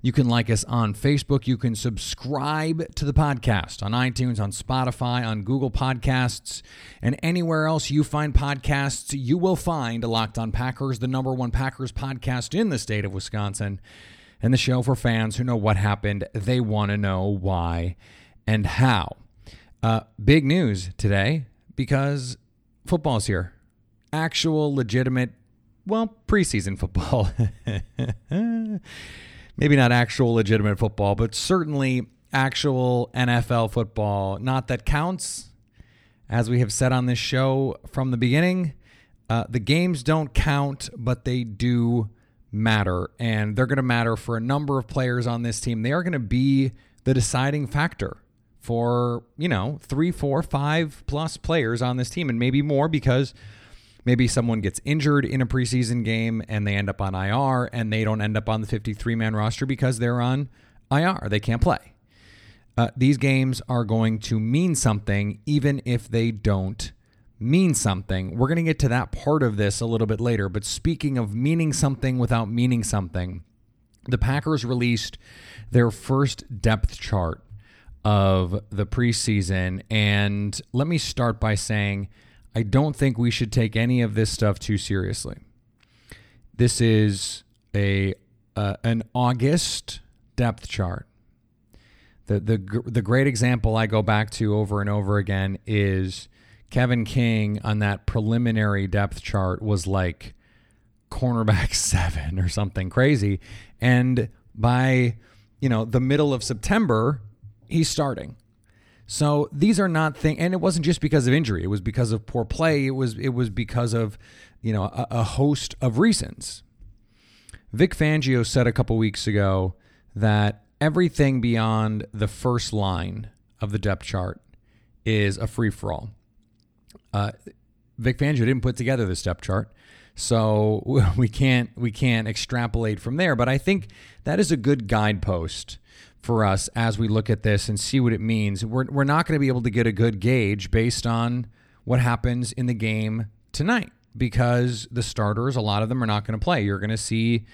You can like us on Facebook. You can subscribe to the podcast on iTunes, on Spotify, on Google Podcasts, and anywhere else you find podcasts. You will find Locked On Packers, the number one Packers podcast in the state of Wisconsin, and the show for fans who know what happened. They want to know why and how. Uh, big news today because football's here. Actual, legitimate, well, preseason football. maybe not actual legitimate football, but certainly actual NFL football. Not that counts. As we have said on this show from the beginning, uh, the games don't count, but they do matter. And they're going to matter for a number of players on this team. They are going to be the deciding factor for, you know, three, four, five plus players on this team, and maybe more because maybe someone gets injured in a preseason game and they end up on IR and they don't end up on the 53 man roster because they're on IR. They can't play. Uh, these games are going to mean something even if they don't mean something. We're going to get to that part of this a little bit later. But speaking of meaning something without meaning something, the Packers released their first depth chart of the preseason. And let me start by saying, I don't think we should take any of this stuff too seriously. This is a uh, an August depth chart. The the the great example I go back to over and over again is Kevin King on that preliminary depth chart was like cornerback 7 or something crazy and by you know the middle of September he's starting. So these are not things, and it wasn't just because of injury. It was because of poor play. It was it was because of you know a, a host of reasons. Vic Fangio said a couple weeks ago that everything beyond the first line of the depth chart is a free for all. Uh, Vic Fangio didn't put together this depth chart, so we can't we can't extrapolate from there. But I think that is a good guidepost for us as we look at this and see what it means. We're, we're not going to be able to get a good gauge based on what happens in the game tonight because the starters, a lot of them are not going to play. You're going to see,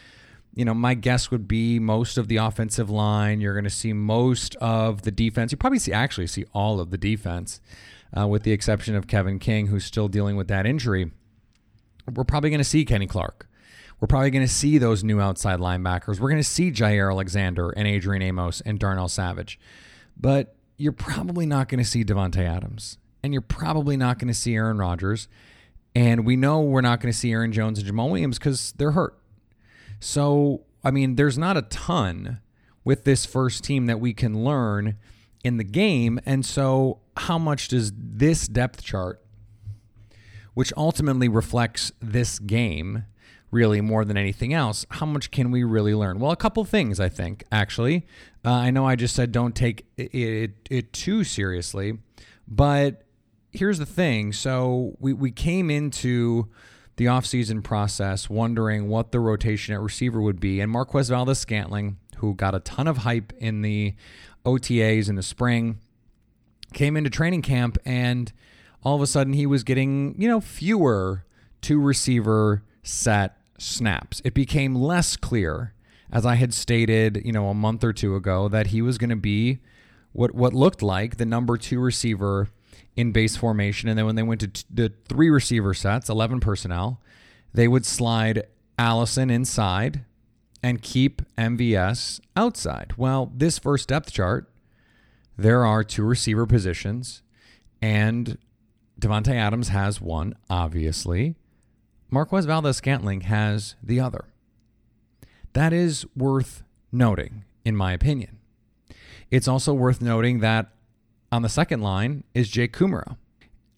you know, my guess would be most of the offensive line. You're going to see most of the defense. You probably see actually see all of the defense, uh, with the exception of Kevin King, who's still dealing with that injury. We're probably going to see Kenny Clark. We're probably going to see those new outside linebackers. We're going to see Jaire Alexander and Adrian Amos and Darnell Savage. But you're probably not going to see Davante Adams. And you're probably not going to see Aaron Rodgers. And we know we're not going to see Aaron Jones and Jamaal Williams because they're hurt. So, I mean, there's not a ton with this first team that we can learn in the game. And so, how much does this depth chart, which ultimately reflects this game, really more than anything else. How much can we really learn? Well, a couple things, I think, actually. Uh, I know I just said don't take it, it, it too seriously, but here's the thing. So we, we came into the offseason process wondering what the rotation at receiver would be. And Marquez Valdes-Scantling, who got a ton of hype in the OTAs in the spring, came into training camp and all of a sudden he was getting, you know, fewer two receiver set snaps. It became less clear, as I had stated, you know, a month or two ago, that he was going to be what what looked like the number two receiver in base formation. And then when they went to t- the three receiver sets, 11 personnel, they would slide Allison inside and keep MVS outside. Well, this first depth chart, there are two receiver positions, and Davante Adams has one, obviously. Marquez Valdes-Scantling has the other. That is worth noting, in my opinion. It's also worth noting that on the second line is Jake Kumerow,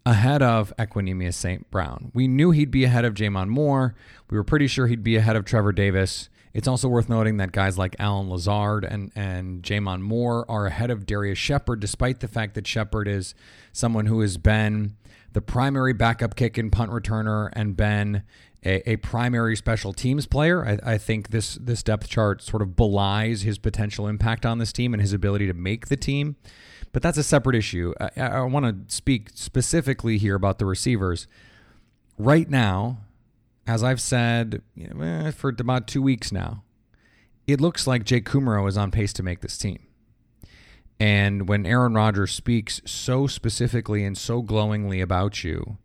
ahead of Equanimeous St. Brown. We knew he'd be ahead of J'Mon Moore. We were pretty sure he'd be ahead of Trevor Davis. It's also worth noting that guys like Allen Lazard and, and J'Mon Moore are ahead of Darrius Shepherd, despite the fact that Shepherd is someone who has been the primary backup kick and punt returner and been a, a primary special teams player. I, I, think this this depth chart sort of belies his potential impact on this team and his ability to make the team. But that's a separate issue. I, I want to speak specifically here about the receivers. Right now, as I've said you know, eh, for about two weeks now, it looks like Jake Kumerow is on pace to make this team. And when Aaron Rodgers speaks so specifically and so glowingly about you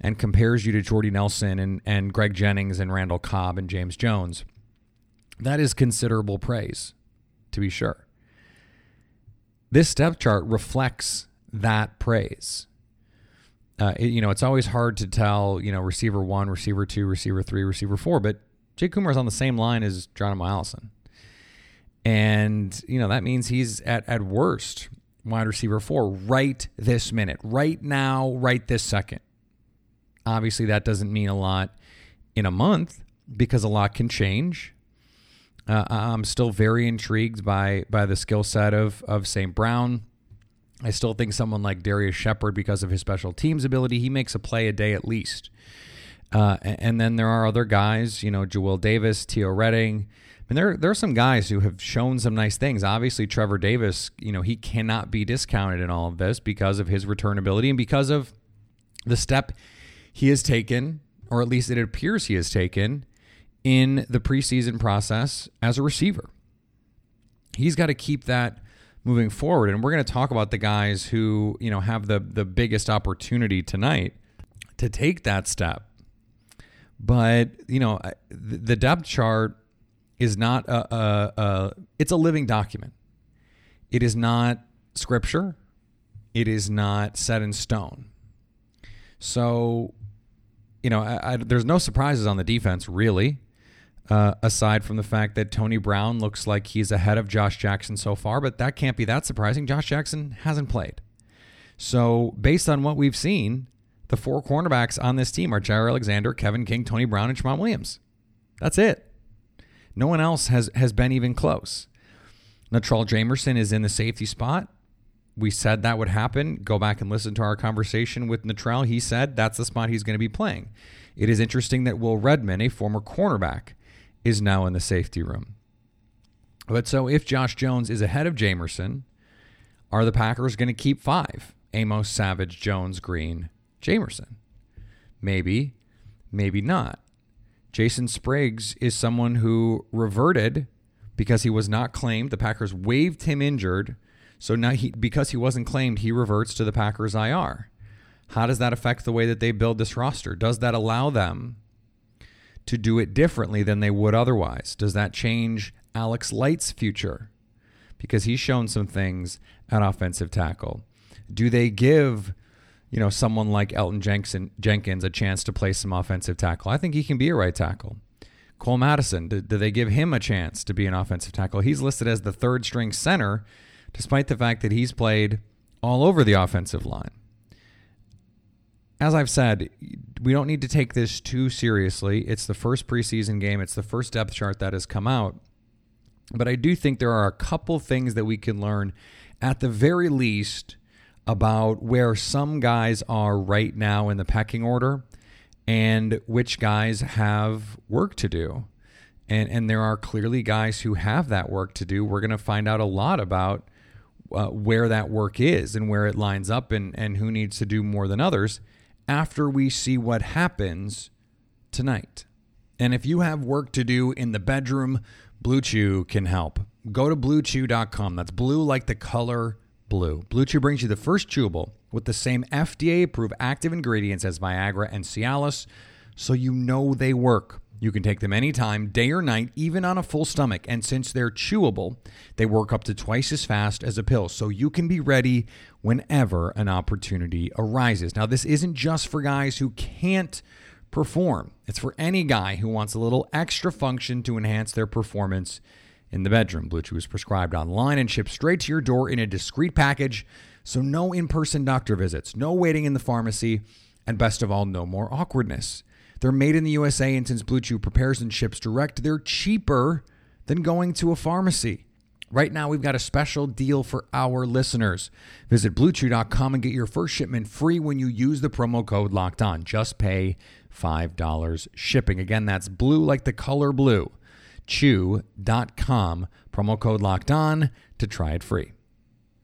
and compares you to Jordy Nelson and, and Greg Jennings and Randall Cobb and James Jones, that is considerable praise, to be sure. This step chart reflects that praise. Uh, it, you know, it's always hard to tell, you know, receiver one, receiver two, receiver three, receiver four, but Jake Kumerow is on the same line as Geronimo Allison. And, you know, that means he's at, at worst wide receiver four right this minute, right now, right this second. Obviously, that doesn't mean a lot in a month because a lot can change. Uh, I'm still very intrigued by by the skill set of of St. Brown. I still think someone like Darrius Shepherd, because of his special teams ability, he makes a play a day at least. Uh, and then there are other guys, you know, Joel Davis, Theo Redding, and there there are some guys who have shown some nice things. Obviously, Trevor Davis, you know, he cannot be discounted in all of this because of his return ability and because of the step he has taken, or at least it appears he has taken, in the preseason process as a receiver. He's got to keep that moving forward. And we're going to talk about the guys who, you know, have the the biggest opportunity tonight to take that step. But, you know, the depth chart is not a, a, a it's a living document. It is not scripture. It is not set in stone. So, you know, I, I, there's no surprises on the defense, really, uh, aside from the fact that Tony Brown looks like he's ahead of Josh Jackson so far, but that can't be that surprising. Josh Jackson hasn't played. So, based on what we've seen, the four cornerbacks on this team are Jaire Alexander, Kevin King, Tony Brown, and Tramon Williams. That's it. No one else has has been even close. Natrell Jamerson is in the safety spot. We said that would happen. Go back and listen to our conversation with Natrell. He said that's the spot he's going to be playing. It is interesting that Will Redmond, a former cornerback, is now in the safety room. But so if Josh Jones is ahead of Jamerson, are the Packers going to keep five? Amos, Savage, Jones, Green, Jamerson? Maybe, maybe not. Jason Spriggs is someone who reverted because he was not claimed. The Packers waived him injured. So now he because he wasn't claimed, he reverts to the Packers IR. How does that affect the way that they build this roster? Does that allow them to do it differently than they would otherwise? Does that change Alex Light's future? Because he's shown some things at offensive tackle. Do they give you know, someone like Elgton Jenkins a chance to play some offensive tackle. I think he can be a right tackle. Cole Madison, do, do, they give him a chance to be an offensive tackle? He's listed as the third string center, despite the fact that he's played all over the offensive line. As I've said, we don't need to take this too seriously. It's the first preseason game, it's the first depth chart that has come out. But I do think there are a couple things that we can learn, at the very least, about where some guys are right now in the pecking order and which guys have work to do. And, and there are clearly guys who have that work to do. We're going to find out a lot about uh, where that work is and where it lines up and, and who needs to do more than others after we see what happens tonight. And if you have work to do in the bedroom, Blue Chew can help. Go to bluechew.com. That's blue like the color blue. Blue Chew brings you the first chewable with the same FDA approved active ingredients as Viagra and Cialis, so you know they work. You can take them anytime, day or night, even on a full stomach. And since they're chewable, they work up to twice as fast as a pill, so you can be ready whenever an opportunity arises. Now, this isn't just for guys who can't perform, it's for any guy who wants a little extra function to enhance their performance in the bedroom. Blue Chew is prescribed online and shipped straight to your door in a discreet package, so no in person doctor visits, no waiting in the pharmacy, and best of all, no more awkwardness. They're made in the USA, and since Blue Chew prepares and ships direct, they're cheaper than going to a pharmacy. Right now, we've got a special deal for our listeners. Visit bluechew.com and get your first shipment free when you use the promo code locked on. Just pay $5 shipping. Again, that's blue like the color blue. Chew.com, promo code locked on to try it free.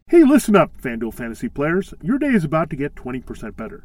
Hey, listen up, FanDuel fantasy players. Your day is about to get 20% better.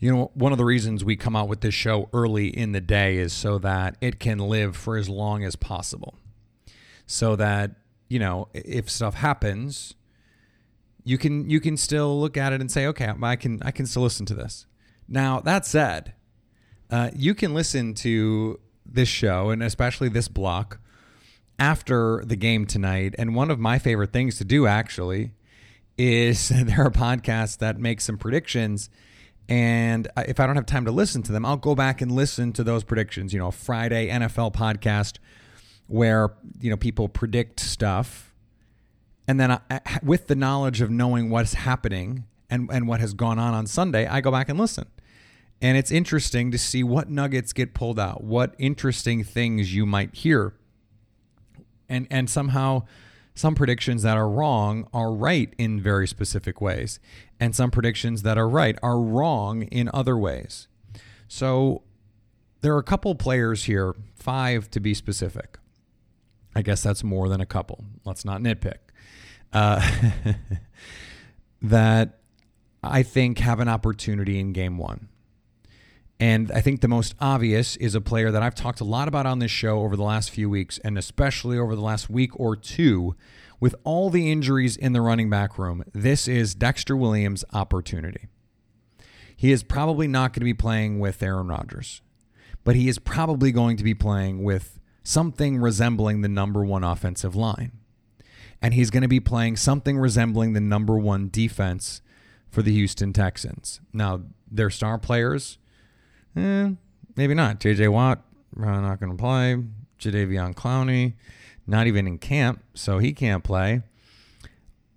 You know, one of the reasons we come out with this show early in the day is so that it can live for as long as possible. So that, you know, if stuff happens, you can you can still look at it and say, okay, I can I can still listen to this. Now that said, uh, you can listen to this show and especially this block after the game tonight. And one of my favorite things to do actually is there are podcasts that make some predictions and if I don't have time to listen to them, I'll go back and listen to those predictions. You know, Friday NFL podcast where, you know, people predict stuff. And then I, with the knowledge of knowing what's happening and, and what has gone on on Sunday, I go back and listen. And it's interesting to see what nuggets get pulled out, what interesting things you might hear. And, and somehow some predictions that are wrong are right in very specific ways, and some predictions that are right are wrong in other ways. So there are a couple players here, five to be specific. I guess that's more than a couple. Let's not nitpick. Uh, that I think have an opportunity in game one. And I think the most obvious is a player that I've talked a lot about on this show over the last few weeks, and especially over the last week or two. With all the injuries in the running back room, this is Dexter Williams' opportunity. He is probably not going to be playing with Aaron Rodgers, but he is probably going to be playing with something resembling the number one offensive line. And he's going to be playing something resembling the number one defense for the Houston Texans. Now, their star players Eh, maybe not. J.J. Watt, not going to play. Jadeveon Clowney, not even in camp, so he can't play.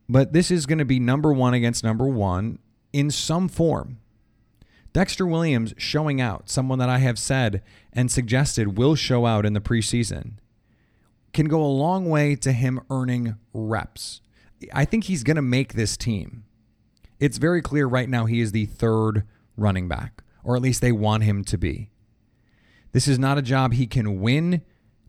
But this is going to be number one against number one in some form. Dexter Williams showing out, someone that I have said and suggested will show out in the preseason, can go a long way to him earning reps. I think he's going to make this team. It's very clear right now he is the third running back or at least they want him to be. This is not a job he can win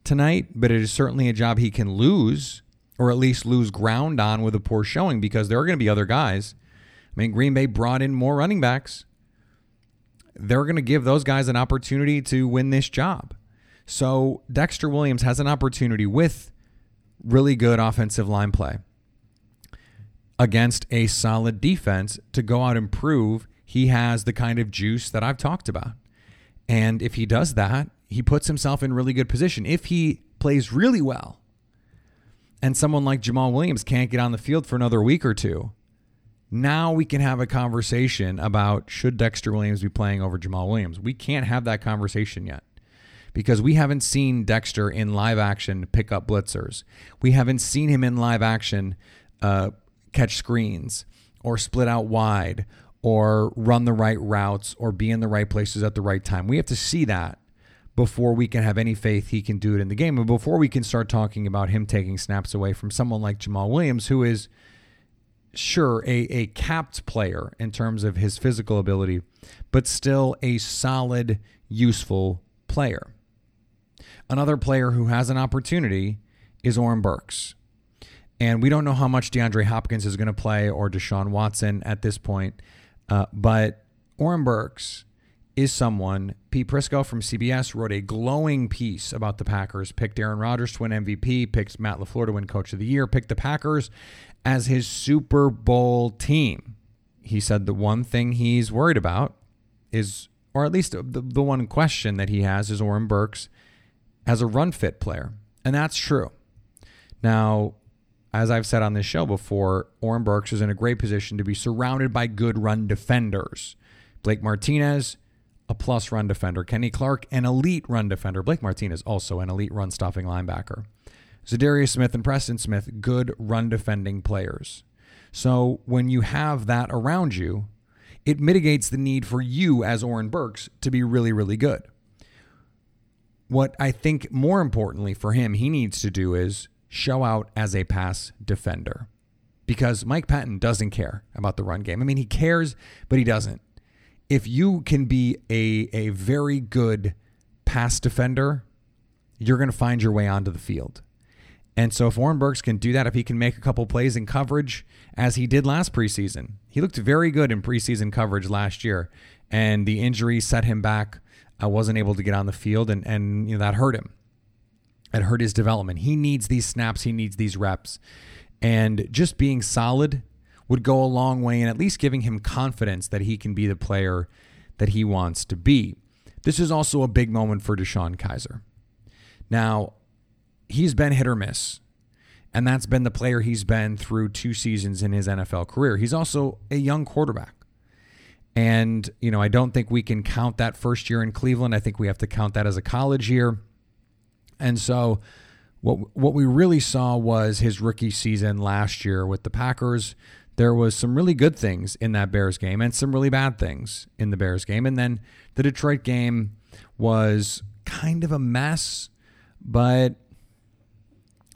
tonight, but it is certainly a job he can lose, or at least lose ground on with a poor showing because there are going to be other guys. I mean, Green Bay brought in more running backs. They're going to give those guys an opportunity to win this job. So Dexter Williams has an opportunity with really good offensive line play against a solid defense to go out and prove he has the kind of juice that I've talked about. And if he does that, he puts himself in really good position. If he plays really well and someone like Jamaal Williams can't get on the field for another week or two, now we can have a conversation about should Dexter Williams be playing over Jamaal Williams. We can't have that conversation yet because we haven't seen Dexter in live action pick up blitzers. We haven't seen him in live action uh, catch screens or split out wide or run the right routes or be in the right places at the right time. We have to see that before we can have any faith he can do it in the game and before we can start talking about him taking snaps away from someone like Jamaal Williams, who is sure a, a capped player in terms of his physical ability, but still a solid, useful player. Another player who has an opportunity is Oren Burks. And we don't know how much DeAndre Hopkins is going to play or Deshaun Watson at this point. Uh, but Oren Burks is someone. Pete Prisco from CBS wrote a glowing piece about the Packers, picked Aaron Rodgers to win MVP, picked Matt LaFleur to win Coach of the Year, picked the Packers as his Super Bowl team. He said the one thing he's worried about is, or at least the, the one question that he has is Oren Burks as a run fit player. And that's true. Now, as I've said on this show before, Oren Burks is in a great position to be surrounded by good run defenders. Blake Martinez, a plus run defender. Kenny Clark, an elite run defender. Blake Martinez, also an elite run stopping linebacker. Za'Darius Smith and Preston Smith, good run defending players. So when you have that around you, it mitigates the need for you as Oren Burks to be really, really good. What I think more importantly for him, he needs to do is show out as a pass defender because Mike Pettine doesn't care about the run game. I mean, he cares, but he doesn't. If you can be a, a very good pass defender, you're going to find your way onto the field. And so if Oren Burks can do that, if he can make a couple plays in coverage, as he did last preseason, he looked very good in preseason coverage last year, and the injury set him back. I wasn't able to get on the field, and and you know that hurt him. It hurt his development. He needs these snaps. He needs these reps, and just being solid would go a long way in at least giving him confidence that he can be the player that he wants to be. This is also a big moment for DeShone Kizer. Now, he's been hit or miss. And that's been the player he's been through two seasons in his NFL career. He's also a young quarterback. And, you know, I don't think we can count that first year in Cleveland. I think we have to count that as a college year. And so what what we really saw was his rookie season last year with the Packers. There was some really good things in that Bears game and some really bad things in the Bears game. And then the Detroit game was kind of a mess, but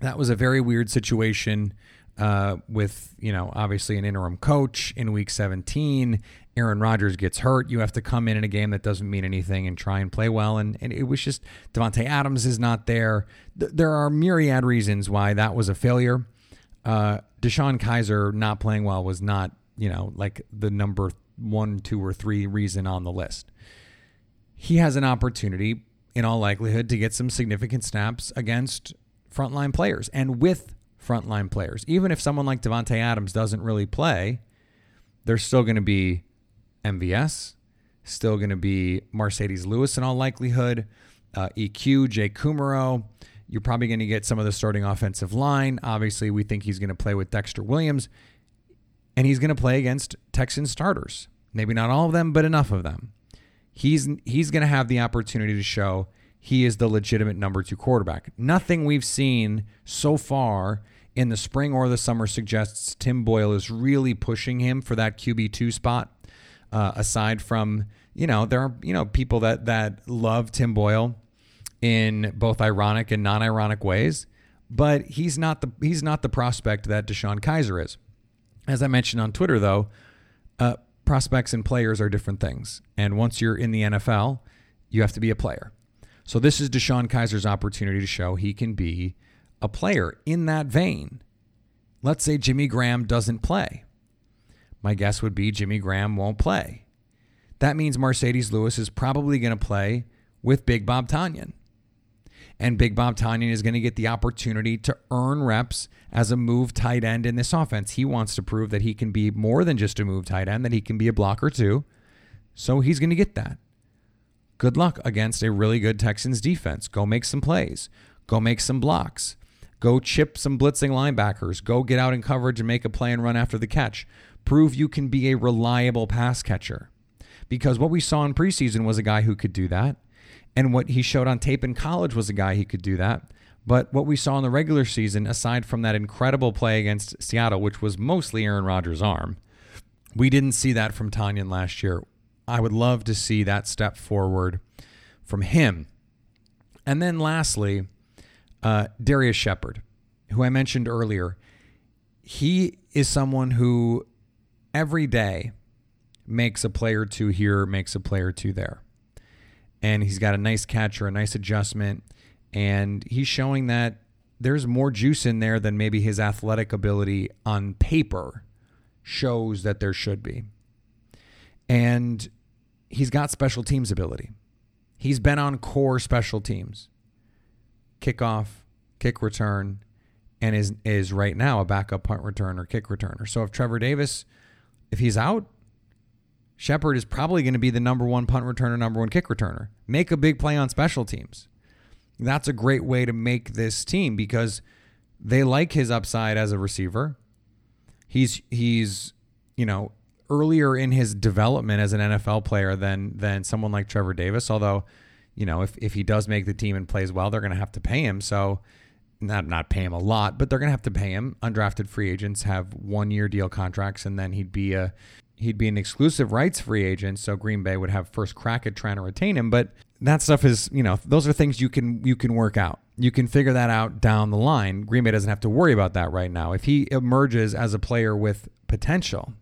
that was a very weird situation uh, with, you know, obviously an interim coach in week 17. Aaron Rodgers gets hurt. You have to come in in a game that doesn't mean anything and try and play well. And, and it was just Davante Adams is not there. Th- there are myriad reasons why that was a failure. Uh, DeShone Kizer not playing well was not, you know, like the number one, two, or three reason on the list. He has an opportunity, in all likelihood, to get some significant snaps against frontline players and with frontline players. Even if someone like Davante Adams doesn't really play, there's still going to be MVS, still going to be Marcedes Lewis in all likelihood, uh, EQ, Jake Kumerow. You're probably going to get some of the starting offensive line. Obviously, we think he's going to play with Dexter Williams, and he's going to play against Texan starters. Maybe not all of them, but enough of them. He's he's going to have the opportunity to show he is the legitimate number two quarterback. Nothing we've seen so far in the spring or the summer suggests Tim Boyle is really pushing him for that QB2 spot. Uh, aside from, you know, there are, you know, people that, that love Tim Boyle in both ironic and non-ironic ways, but he's not the he's not the prospect that DeShone Kizer is. As I mentioned on Twitter, though, uh, prospects and players are different things. And once you're in the NFL, you have to be a player. So this is DeShone Kizer's opportunity to show he can be a player in that vein. Let's say Jimmy Graham doesn't play. My guess would be Jimmy Graham won't play. That means Marcedes Lewis is probably going to play with Big Bob Tonyan. And Big Bob Tonyan is going to get the opportunity to earn reps as a move tight end in this offense. He wants to prove that he can be more than just a move tight end, that he can be a blocker too. So he's going to get that. Good luck against a really good Texans defense. Go make some plays. Go make some blocks. Go chip some blitzing linebackers. Go get out in coverage and make a play and run after the catch. Prove you can be a reliable pass catcher. Because what we saw in preseason was a guy who could do that. And what he showed on tape in college was a guy he could do that. But what we saw in the regular season, aside from that incredible play against Seattle, which was mostly Aaron Rodgers' arm, we didn't see that from Tonyan last year. I would love to see that step forward from him. And then lastly, uh, Darrius Shepherd, who I mentioned earlier. He is someone who every day makes a play or two here, makes a play or two there. And he's got a nice catcher, a nice adjustment. And he's showing that there's more juice in there than maybe his athletic ability on paper shows that there should be. And he's got special teams ability. He's been on core special teams kickoff, kick return, and is is right now a backup punt returner, kick returner. So if Trevor Davis, if he's out, Shepherd is probably going to be the number one punt returner, number one kick returner. Make a big play on special teams. That's a great way to make this team because they like his upside as a receiver. He's he's you know earlier in his development as an NFL player than than someone like Trevor Davis. Although, you know, if if he does make the team and plays well, they're going to have to pay him. So not not pay him a lot, but they're going to have to pay him. Undrafted free agents have one year deal contracts, and then he'd be a he'd be an exclusive rights free agent. So Green Bay would have first crack at trying to retain him. But that stuff is you know those are things you can you can work out. You can figure that out down the line. Green Bay doesn't have to worry about that right now. If he emerges as a player with potential,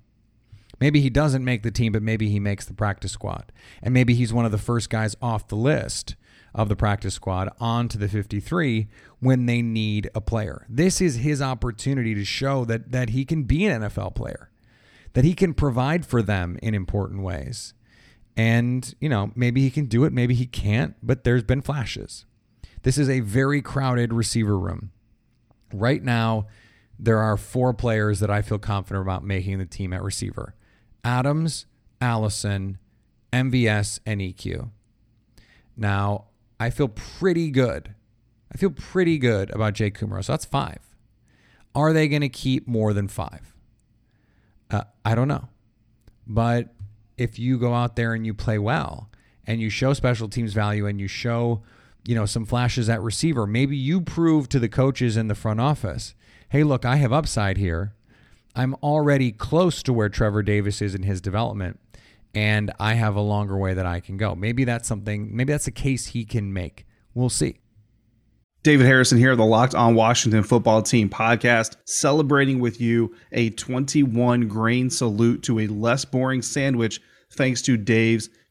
Maybe he doesn't make the team, but maybe he makes the practice squad. And maybe he's one of the first guys off the list of the practice squad onto the 53 when they need a player. This is his opportunity to show that that he can be an NFL player, that he can provide for them in important ways. And, you know, maybe he can do it, maybe he can't, but there's been flashes. This is a very crowded receiver room. Right now, there are four players that I feel confident about making the team at receiver. Adams, Allison, MVS, and EQ. Now, I feel pretty good. I feel pretty good about Jake Kumerow. So that's five. Are they going to keep more than five? Uh, I don't know. But if you go out there and you play well and you show special teams value and you show, you know, some flashes at receiver, maybe you prove to the coaches in the front office, hey, look, I have upside here. I'm already close to where Trevor Davis is in his development, and I have a longer way that I can go. Maybe that's something, maybe that's a case he can make. We'll see. David Harrison here, the Locked On Washington Football Team podcast, celebrating with you a 21 grain salute to a less boring sandwich thanks to Dave's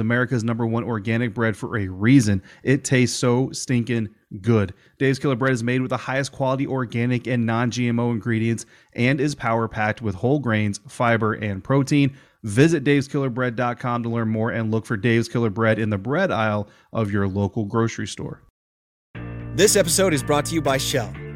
America's number one organic bread for a reason. It tastes so stinking good. Dave's Killer Bread is made with the highest quality organic and non GMO ingredients and is power packed with whole grains, fiber, and protein. Visit daveskillerbread.com to learn more and look for Dave's Killer Bread in the bread aisle of your local grocery store. This episode is brought to you by Shell.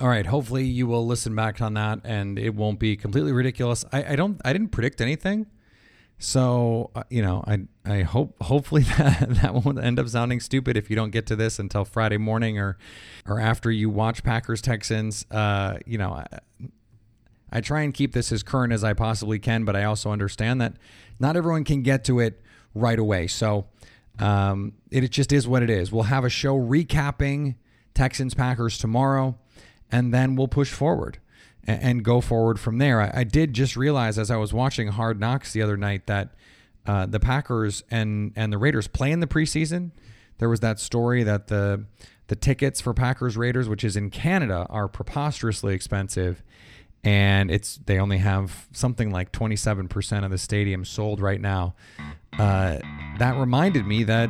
All right. Hopefully you will listen back on that and it won't be completely ridiculous. I, I don't I didn't predict anything. So uh, you know, I I hope hopefully that that won't end up sounding stupid if you don't get to this until Friday morning or or after you watch Packers Texans. Uh, you know, I, I try and keep this as current as I possibly can, but I also understand that not everyone can get to it right away. So um, it, it just is what it is. We'll have a show recapping Texans Packers tomorrow, and then we'll push forward and, and go forward from there. I, I, did just realize as I was watching Hard Knocks the other night that uh, the Packers and and the Raiders play in the preseason. There was that story that the the tickets for Packers Raiders, which is in Canada, are preposterously expensive and it's they only have something like 27% of the stadium sold right now. Uh, that reminded me that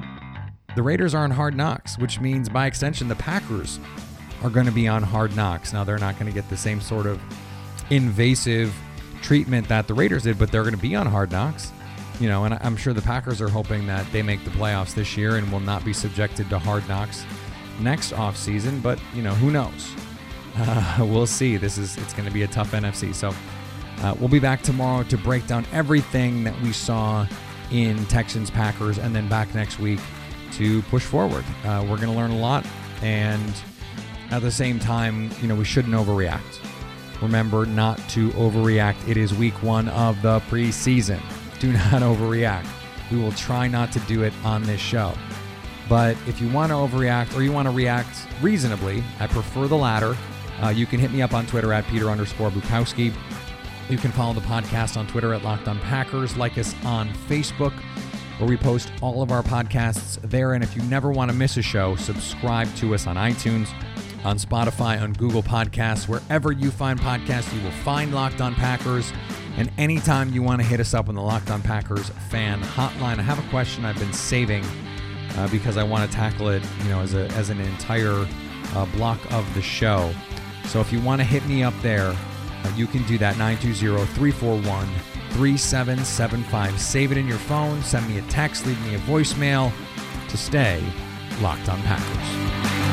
the Raiders are on Hard Knocks, which means by extension the Packers are going to be on Hard Knocks. Now they're not going to get the same sort of invasive treatment that the Raiders did, but they're going to be on Hard Knocks. You know, and I'm sure the Packers are hoping that they make the playoffs this year and will not be subjected to Hard Knocks next offseason, but you know, who knows? Uh, we'll see. This is it's going to be a tough NFC. So uh, we'll be back tomorrow to break down everything that we saw in Texans Packers, and then back next week to push forward. Uh, we're going to learn a lot, and at the same time, you know, we shouldn't overreact. Remember not to overreact. It is week one of the preseason. Do not overreact. We will try not to do it on this show. But if you want to overreact or you want to react reasonably, I prefer the latter. Uh, you can hit me up on Twitter at Peter underscore Bukowski. You can follow the podcast on Twitter at Locked On Packers. Like us on Facebook, where we post all of our podcasts there. And if you never want to miss a show, subscribe to us on iTunes, on Spotify, on Google Podcasts, wherever you find podcasts, you will find Locked On Packers. And anytime you want to hit us up on the Locked On Packers fan hotline, I have a question I've been saving uh, because I want to tackle it, you know, as a as an entire uh, block of the show. So if you want to hit me up there, uh, you can do that 920 341 3775. Save it in your phone, send me a text, leave me a voicemail to stay locked on Packers.